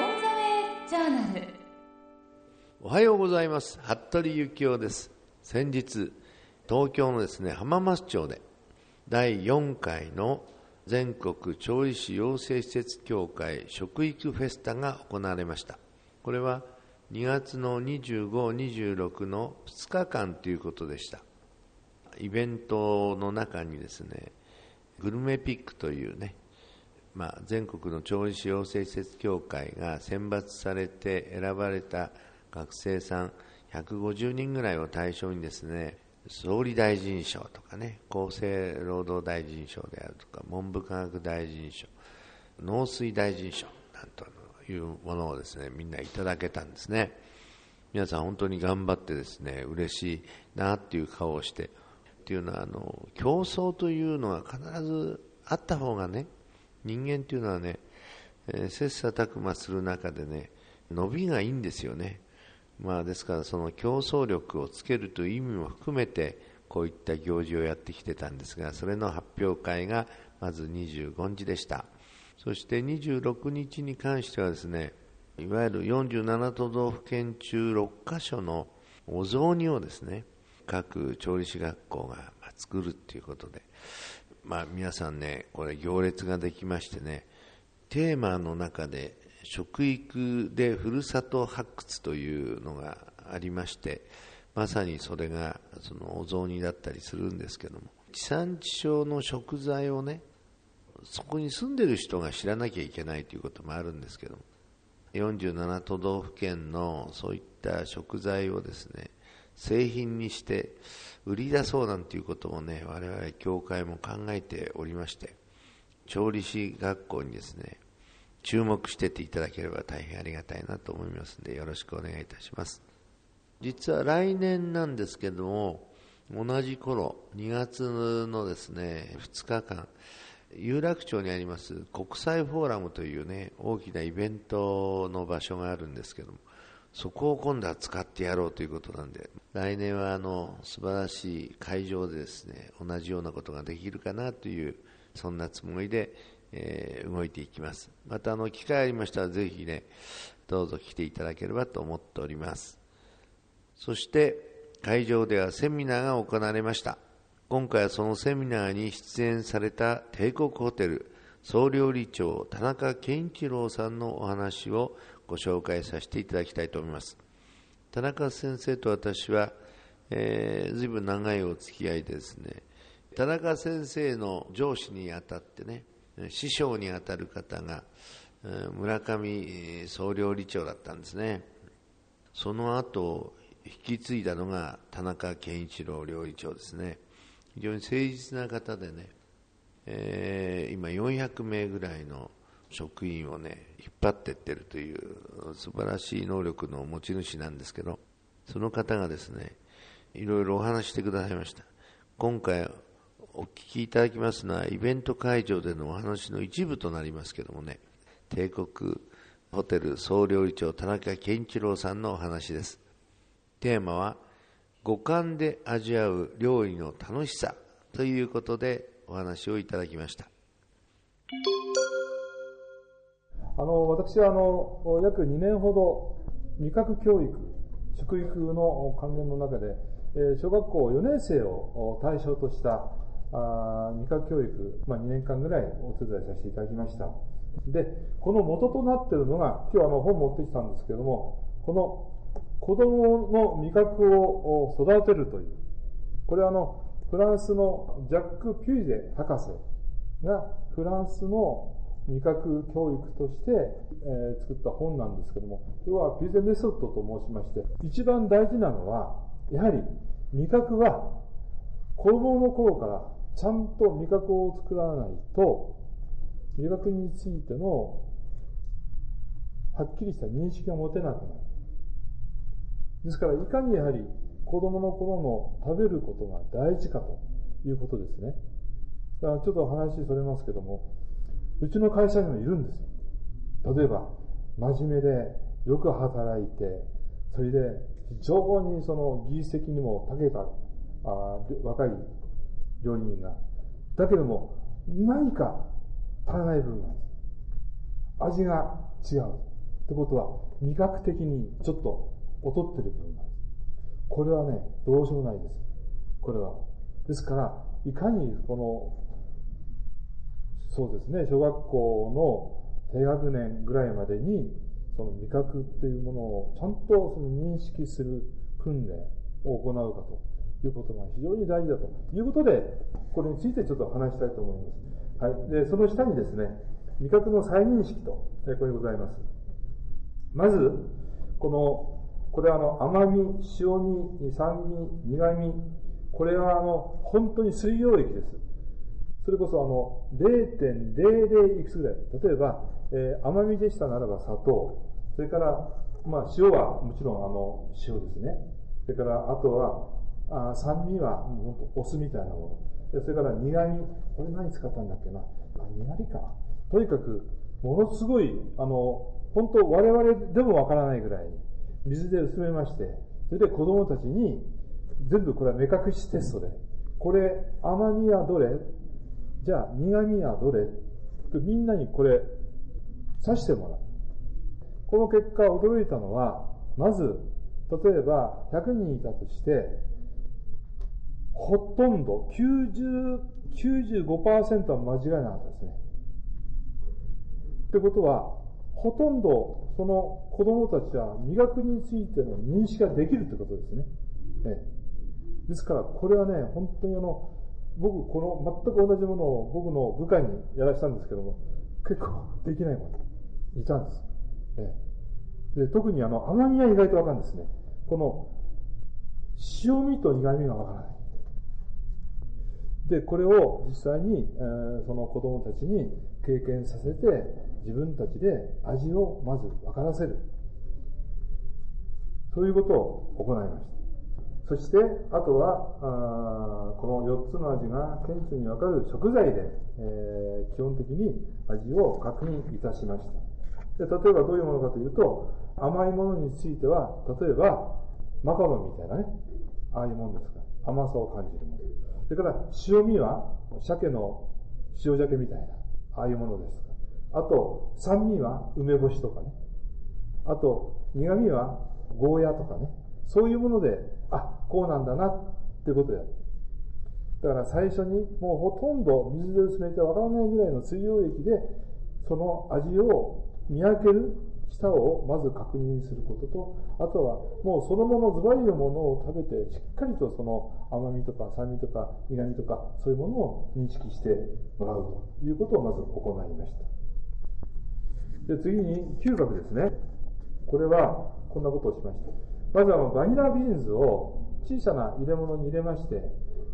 ンザウェイジャーナル。おはようございます。服部幸男です。先日東京のですね浜松町で第4回の全国調理師養成施設協会食育フェスタが行われました。これは2月の25、26の2日間ということでした。イベントの中にですねグルメピックというねまあ、全国の調理師養成施設協会が選抜されて選ばれた学生さん150人ぐらいを対象にですね総理大臣賞とかね厚生労働大臣賞であるとか文部科学大臣賞農水大臣賞なんというものをですねみんないただけたんですね。皆さん本当に頑張ってですね嬉しいなっていう顔をしてっていうのはあの競争というのは必ずあった方がね人間っていうのはね、えー、切磋琢磨する中でね、伸びがいいんですよね。まあですからその競争力をつけるという意味も含めて、こういった行事をやってきてたんですが、それの発表会がまず25日でした。そして26日に関してはですね、いわゆる47都道府県中6カ所のお雑煮をですね、各調理師学校が作るっていうことで、まあ、皆さんね、これ行列ができましてね、テーマの中で食育でふるさと発掘というのがありまして、まさにそれがそのお雑煮だったりするんですけども、地産地消の食材をね、そこに住んでる人が知らなきゃいけないということもあるんですけども、47都道府県のそういった食材をですね、製品にして売り出そうなんていうこともね、我々協会も考えておりまして、調理師学校にですね、注目してていただければ大変ありがたいなと思いますので、よろしくお願いいたします。実は来年なんですけども、同じ頃、2月のですね、2日間、有楽町にあります国際フォーラムというね、大きなイベントの場所があるんですけども、そこを今度は使ってやろうということなんで、来年はあの素晴らしい会場でですね、同じようなことができるかなという、そんなつもりで、えー、動いていきます。またあの機会ありましたらぜひね、どうぞ来ていただければと思っております。そして会場ではセミナーが行われました。今回はそのセミナーに出演された帝国ホテル総料理長田中健一郎さんのお話をご紹介させていただきたいと思います。田中先生と私は、えー、随分長いお付き合いですね、田中先生の上司にあたってね、師匠にあたる方が、村上総料理長だったんですね。その後、引き継いだのが田中健一郎料理長ですね。非常に誠実な方でね、えー、今400名ぐらいの職員をね、引っ張ってってるという素晴らしい能力の持ち主なんですけど、その方がですね、いろいろお話してくださいました。今回お聞きいただきますのは、イベント会場でのお話の一部となりますけどもね、帝国ホテル総料理長田中健一郎さんのお話です。テーマは、五感で味わう料理の楽しさということでお話をいただきました。あの、私はあの、約2年ほど味覚教育、食育の関連の中で、小学校4年生を対象としたあ味覚教育、まあ、2年間ぐらいお手伝いさせていただきました。で、この元となっているのが、今日あの本持ってきたんですけども、この子供の味覚を育てるという、これはあの、フランスのジャック・ピュイゼ博士がフランスの味覚教育として、えー、作った本なんですけども、要はピュゼメソッドと申しまして、一番大事なのは、やはり味覚は子供の頃からちゃんと味覚を作らないと、味覚についてのはっきりした認識が持てなくなる。ですから、いかにやはり子供の頃の食べることが大事かということですね。だからちょっと話それますけども、うちの会社にもいるんですよ。例えば、真面目でよく働いて、それで非常にその技術的にも長けたあ若い料理人が。だけども、何か足らない部分がある。味が違う。ってことは、味覚的にちょっと劣ってる部分がある。これはね、どうしようもないです。これは。ですから、いかにこの、そうですね、小学校の低学年ぐらいまでに、その味覚っていうものをちゃんとその認識する訓練を行うかということが非常に大事だということで、これについてちょっと話したいと思います。はい。で、その下にですね、味覚の再認識と、これございます。まず、この、これはあの、甘み、塩味、酸味、苦味、これはあの、本当に水溶液です。それこそあの、0.00いくつぐらい？例えば、えー、甘みでしたならば砂糖。それから、まあ、塩はもちろんあの、塩ですね。それから、あとは、あ酸味はもうお酢みたいなもの。それから苦味。これ何使ったんだっけな？あ、苦味か。とにかく、ものすごい、あの、本当我々でもわからないぐらいに、水で薄めまして、それで子供たちに、全部これは目隠しテストで、これ甘みはどれ？じゃあ苦味はどれ？みんなにこれ刺してもらう。この結果驚いたのは、まず、例えば100人いたとして、ほとんど90、95%は間違いなかったですね。ってことは、ほとんどその子供たちは味覚についての認識ができるってことですね。ねですから、これはね、本当にあの、僕、この全く同じものを僕の部下にやらしたんですけども、結構できない子いたんです。ね、で特にあの、甘みは意外とわかるんですね。この、塩味と苦味がわからない。で、これを実際に、えー、その子供たちに経験させて、自分たちで味をまず分からせる。そういうことを行いました。そして、あとは、あこの4つの味が顕著にわかる食材で、えー、基本的に味を確認いたしました。で例えばどういうものかというと、甘いものについては、例えば、マカロンみたいなね、ああいうものですから、甘さを感じるもの。それから、塩味は、鮭の塩鮭みたいな、ああいうものですあと、酸味は梅干しとかね。あと、苦味はゴーヤとかね。そういうもので、こうなんだなってことやる。だから最初にもうほとんど水で薄めてわからないぐらいの水溶液で、その味を見分ける舌をまず確認することと、あとはもうそのものズバリのものを食べて、しっかりとその甘みとか酸味とか苦味とか、そういうものを認識してもらうということをまず行いました。で、次に嗅覚ですね。これはこんなことをしました。まずはバニラビーンズを小さな入れ物に入れまして、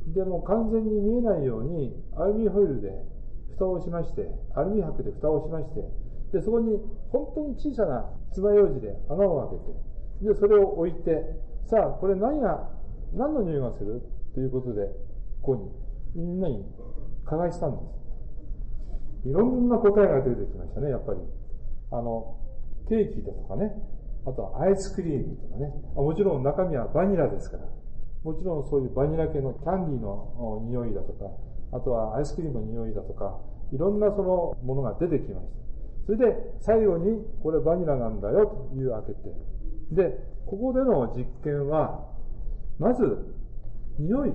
でも完全に見えないようにアルミホイルで蓋をしまして、アルミ箔で蓋をしまして、で、そこに本当に小さな爪楊枝で穴を開けて、で、それを置いて、さあ、これ何が、何の匂いがする？ということで、ここに、みんなに嗅がしたんです。いろんな答えが出てきましたね、やっぱり。あの、ケーキだとかね、あとはアイスクリームとかね。もちろん中身はバニラですから。もちろんそういうバニラ系のキャンディーの匂いだとか、あとはアイスクリームの匂いだとか、いろんなそのものが出てきました。それで最後にこれバニラなんだよという開けて。で、ここでの実験は、まず、匂い。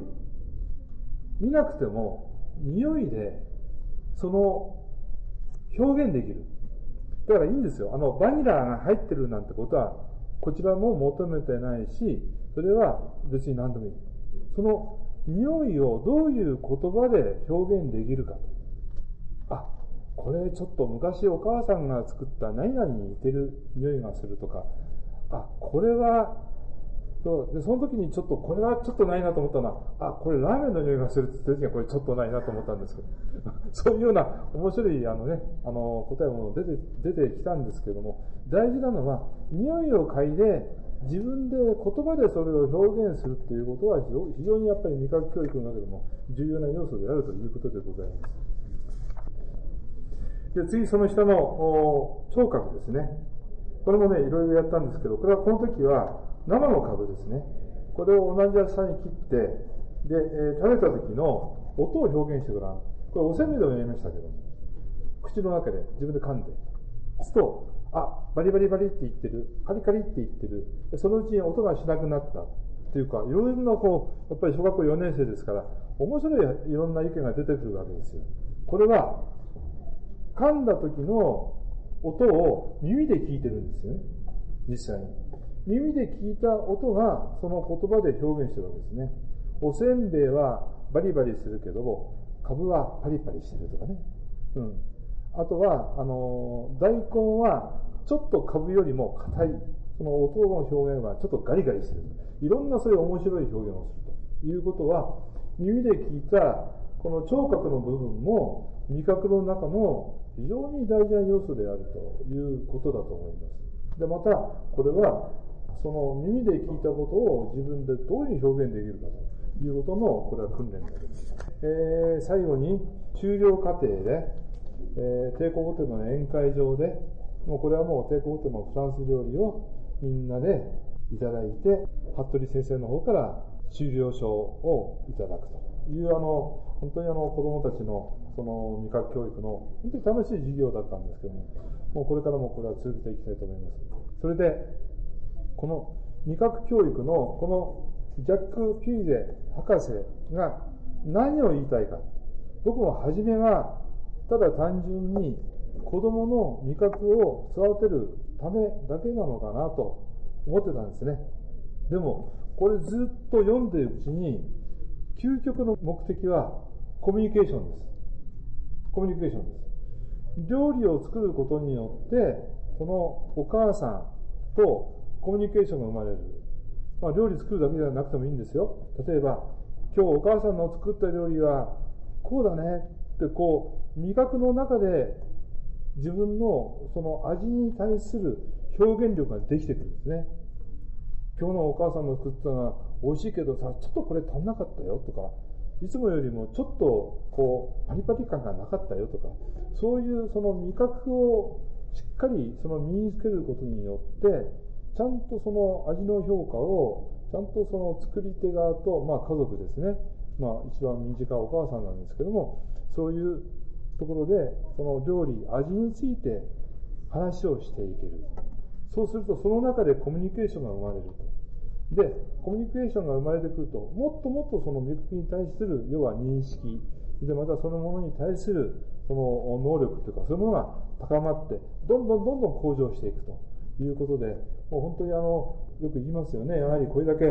見なくても、匂いで、その、表現できる。だからいいんですよ。あの、バニラが入ってるなんてことは、こちらも求めてないし、それは別に何でもいい。その匂いをどういう言葉で表現できるかと。あ、これちょっと昔お母さんが作った何々に似てる匂いがするとか、あ、これはそうでその時にちょっとこれはちょっとないなと思ったのは、あ、これラーメンの匂いがするって言った時にはこれちょっとないなと思ったんですけど、そういうような面白いあのね、あの答えも出て出てきたんですけども、大事なのは、匂いを嗅いで自分で言葉でそれを表現するっていうことは非常にやっぱり味覚教育の中でも重要な要素であるということでございます。で、次その下の聴覚ですね。これもね、いろいろやったんですけど、これはこの時は、生の株ですね。これを同じ厚さに切って、で、えー、食べた時の音を表現してごらん。これおせんべいでもやりましたけど、口の中で自分で噛んで。すと、あ、バリバリバリって言ってる、カリカリって言ってる、そのうちに音がしなくなったっていうか、いろんなこう、やっぱり小学校4年生ですから、面白いいろんな意見が出てくるわけですよ。これは、噛んだ時の音を耳で聞いてるんですよね。実際に。耳で聞いた音がその言葉で表現してるわけですね。おせんべいはバリバリするけども、株はパリパリしてるとかね。うん。あとは、あの、大根はちょっと株よりも硬い。その音の表現はちょっとガリガリしてる。いろんなそういう面白い表現をするということは、耳で聞いたこの聴覚の部分も味覚の中の非常に大事な要素であるということだと思います。で、また、これは、その耳で聞いたことを自分でどういうふうに表現できるかということの、これは訓練になります。えー、最後に、終了過程で、えー、帝国ホテルの宴会場で、もうこれはもう帝国ホテルのフランス料理をみんなでいただいて、服部先生の方から終了証をいただくという、あの、本当にあの子供たちのその味覚教育の本当に楽しい授業だったんですけども、もうこれからもこれは続けていきたいと思います。それで、この味覚教育のこのジャック・ピュイゼ博士が何を言いたいか。僕も初めは、ただ単純に子供の味覚を育てるためだけなのかなと思ってたんですね。でも、これずっと読んでいるうちに、究極の目的はコミュニケーションです。コミュニケーションです。料理を作ることによって、このお母さんとコミュニケーションが生まれる。まあ、料理作るだけじゃなくてもいいんですよ。例えば、今日お母さんの作った料理は、こうだねってこう、味覚の中で自分のその味に対する表現力ができてくるんですね。今日のお母さんの作ったのは美味しいけどさ、ちょっとこれ足んなかったよとか、いつもよりもちょっとこう、パリパリ感がなかったよとか、そういうその味覚をしっかりその身につけることによって、ちゃんとその味の評価を、ちゃんとその作り手側と、まあ家族ですね。まあ一番身近なお母さんなんですけども、そういうところで、その料理、味について話をしていける。そうするとその中でコミュニケーションが生まれると。で、コミュニケーションが生まれてくると、もっともっとその味覚に対する、要は認識、で、またそのものに対する、その能力というか、そういうものが高まって、どんどんどんどん向上していくということで、もう本当にあの、よく言いますよね。やはりこれだけ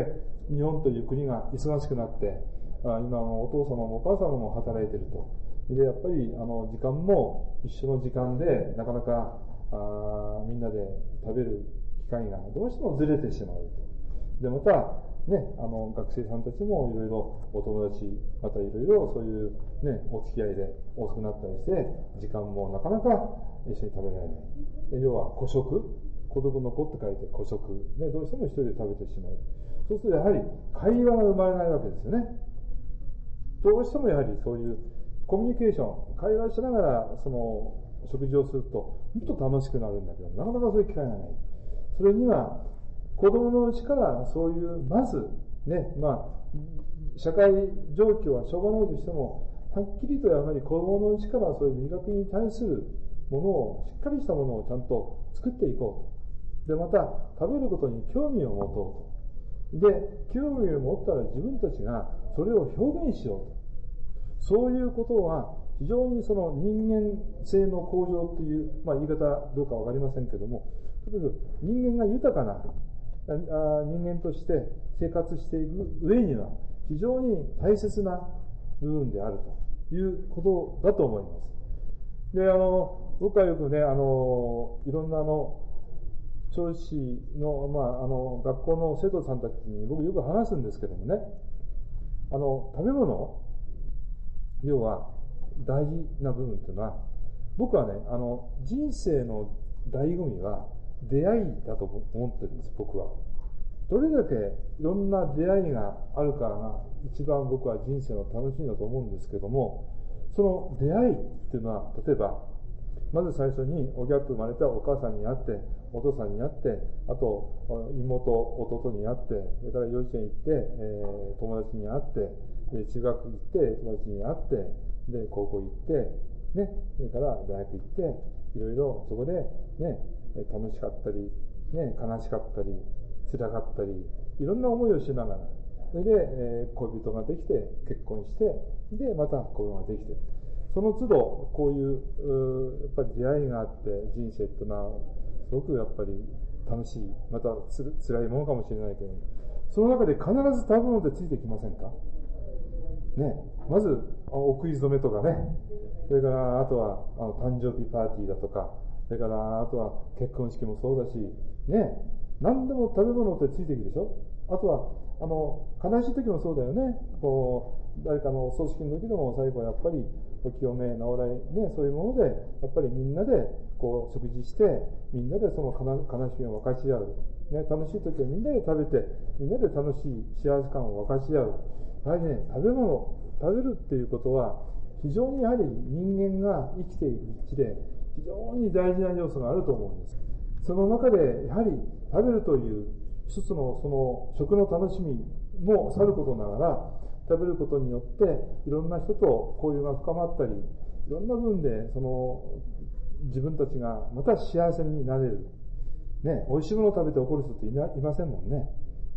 日本という国が忙しくなって、あ今お父様もお母様も働いていると。で、やっぱり、あの、時間も一緒の時間で、なかなか、あみんなで食べる機会がどうしてもずれてしまうと。で、また、ね、あの、学生さんたちもいろいろお友達、またいろいろそういうね、お付き合いで遅くなったりして、時間もなかなか一緒に食べられない。要は、孤食孤独の子って書いて孤食。ね、どうしても一人で食べてしまう。そうするとやはり会話が生まれないわけですよね。どうしてもやはりそういうコミュニケーション、会話しながらその食事をするともっと楽しくなるんだけど、なかなかそういう機会がない。それには子供のうちからそういう、まず、ね、まあ、社会状況はしょうがないとしても、はっきりとやはり子供のうちからそういう磨きに対するものを、しっかりしたものをちゃんと作っていこうと。で、また、食べることに興味を持とうと。で、興味を持ったら自分たちがそれを表現しようと。そういうことは、非常にその人間性の向上っていう、まあ言い方どうかわかりませんけども、とにかく人間が豊かな人間として生活していく上には非常に大切な部分であるということだと思います。で、あの、僕はよくね、あの、いろんなあの、調子の、まあ、あの、学校の生徒さんたちに僕よく話すんですけどもね、あの、食べ物、要は大事な部分っていうのは、僕はね、あの、人生の醍醐味は、出会いだと思ってるんです、僕は。どれだけいろんな出会いがあるかが一番僕は人生の楽しみだと思うんですけども、その出会いっていうのは、例えば、まず最初におぎゃっと生まれたお母さんに会って、お父さんに会って、あと妹、弟に会って、それから幼稚園行って、えー、友達に会って、中学行って、友達に会って、で、高校行って、ね、それから大学行って、いろいろそこでね、楽しかったり、ね、悲しかったり、辛かったり、いろんな思いをしながら、それで、えー、恋人ができて、結婚して、で、また子供ができて、その都度、こういう、やっぱり出会いがあって、人生っていうのは、すごくやっぱり楽しい、またつ辛いものかもしれないけど、その中で必ず食べ物ってついてきませんか？ね、まず、お食い初めとかね、それから、あとは、あの、誕生日パーティーだとか、それから、あとは、結婚式もそうだし、ね、何でも食べ物ってついていくでしょ？あとは、あの、悲しい時もそうだよね。こう、誰かのお葬式の時でも最後はやっぱり、お清め、直らい、ね、そういうもので、やっぱりみんなで、こう、食事して、みんなでその悲しみを分かち合う。ね、楽しい時はみんなで食べて、みんなで楽しい幸せ感を分かち合う。やはりね、食べ物、食べるっていうことは、非常にやはり人間が生きているうちで、非常に大事な要素があると思うんです。その中で、やはり食べるという一つのその食の楽しみもさることながら、食べることによって、いろんな人と交流が深まったり、いろんな分で、その、自分たちがまた幸せになれる。ね、美味しいものを食べて怒る人っていませんもんね。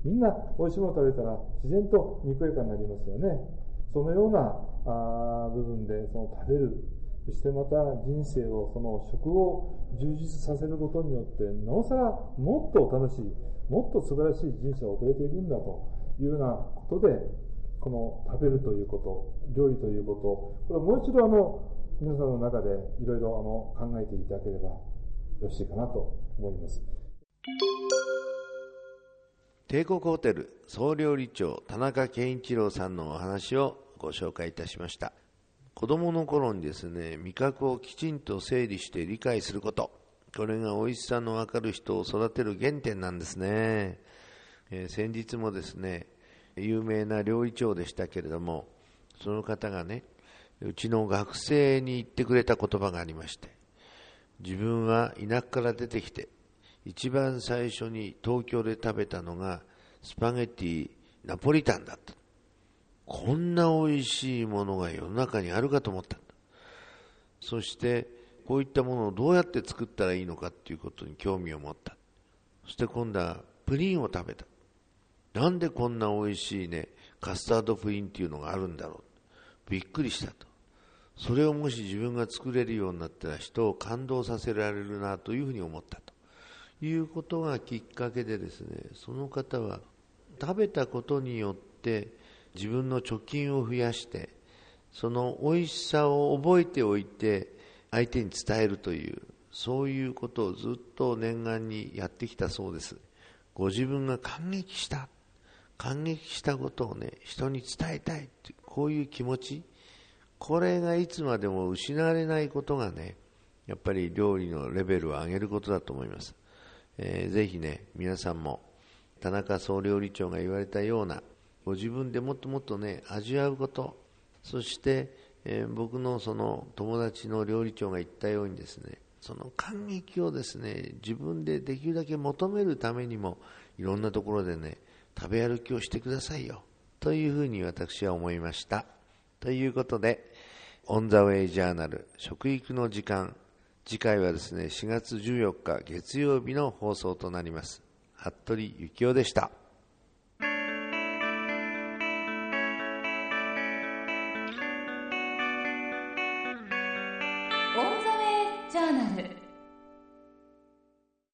みんな美味しいものを食べたら自然とにこやかになりますよね。そのようなあ部分でその食べる、そしてまた人生を、その食を充実させることによって、なおさらもっと楽しい、もっと素晴らしい人生を送れていくんだというようなことで、この食べるということ、料理ということ、これもう一度あの、皆さんの中でいろいろあの考えていただければよろしいかなと思います。帝国ホテル総料理長田中健一郎さんのお話をご紹介いたしました。子供の頃にですね味覚をきちんと整理して理解すること。これが美味しさのわかる人を育てる原点なんですね、えー、先日もですね有名な料理長でしたけれどもその方がねうちの学生に言ってくれた言葉がありまして自分は田舎から出てきて一番最初に東京で食べたのがスパゲティナポリタンだった。こんな美味しいものが世の中にあるかと思った。そして、こういったものをどうやって作ったらいいのかっていうことに興味を持った。そして今度はプリンを食べた。なんでこんな美味しいね、カスタードプリンっていうのがあるんだろう。びっくりしたと。それをもし自分が作れるようになったら人を感動させられるなというふうに思ったと。いうことがきっかけでですね、その方は食べたことによって自分の貯金を増やして、その美味しさを覚えておいて相手に伝えるという、そういうことをずっと念願にやってきたそうです。ご自分が感激した、感激したことをね、人に伝えたいって、こういう気持ち、これがいつまでも失われないことがね、やっぱり料理のレベルを上げることだと思います。えー、ぜひね、皆さんも田中総料理長が言われたような、ご自分でもっともっとね、味わうこと、そして、えー、僕のその友達の料理長が言ったようにですね、その感激をですね、自分でできるだけ求めるためにも、いろんなところでね、食べ歩きをしてくださいよ。というふうに私は思いました。ということで、オンザウェイジャーナル食育の時間次回はですね、4月14日月曜日の放送となります。服部幸雄でした。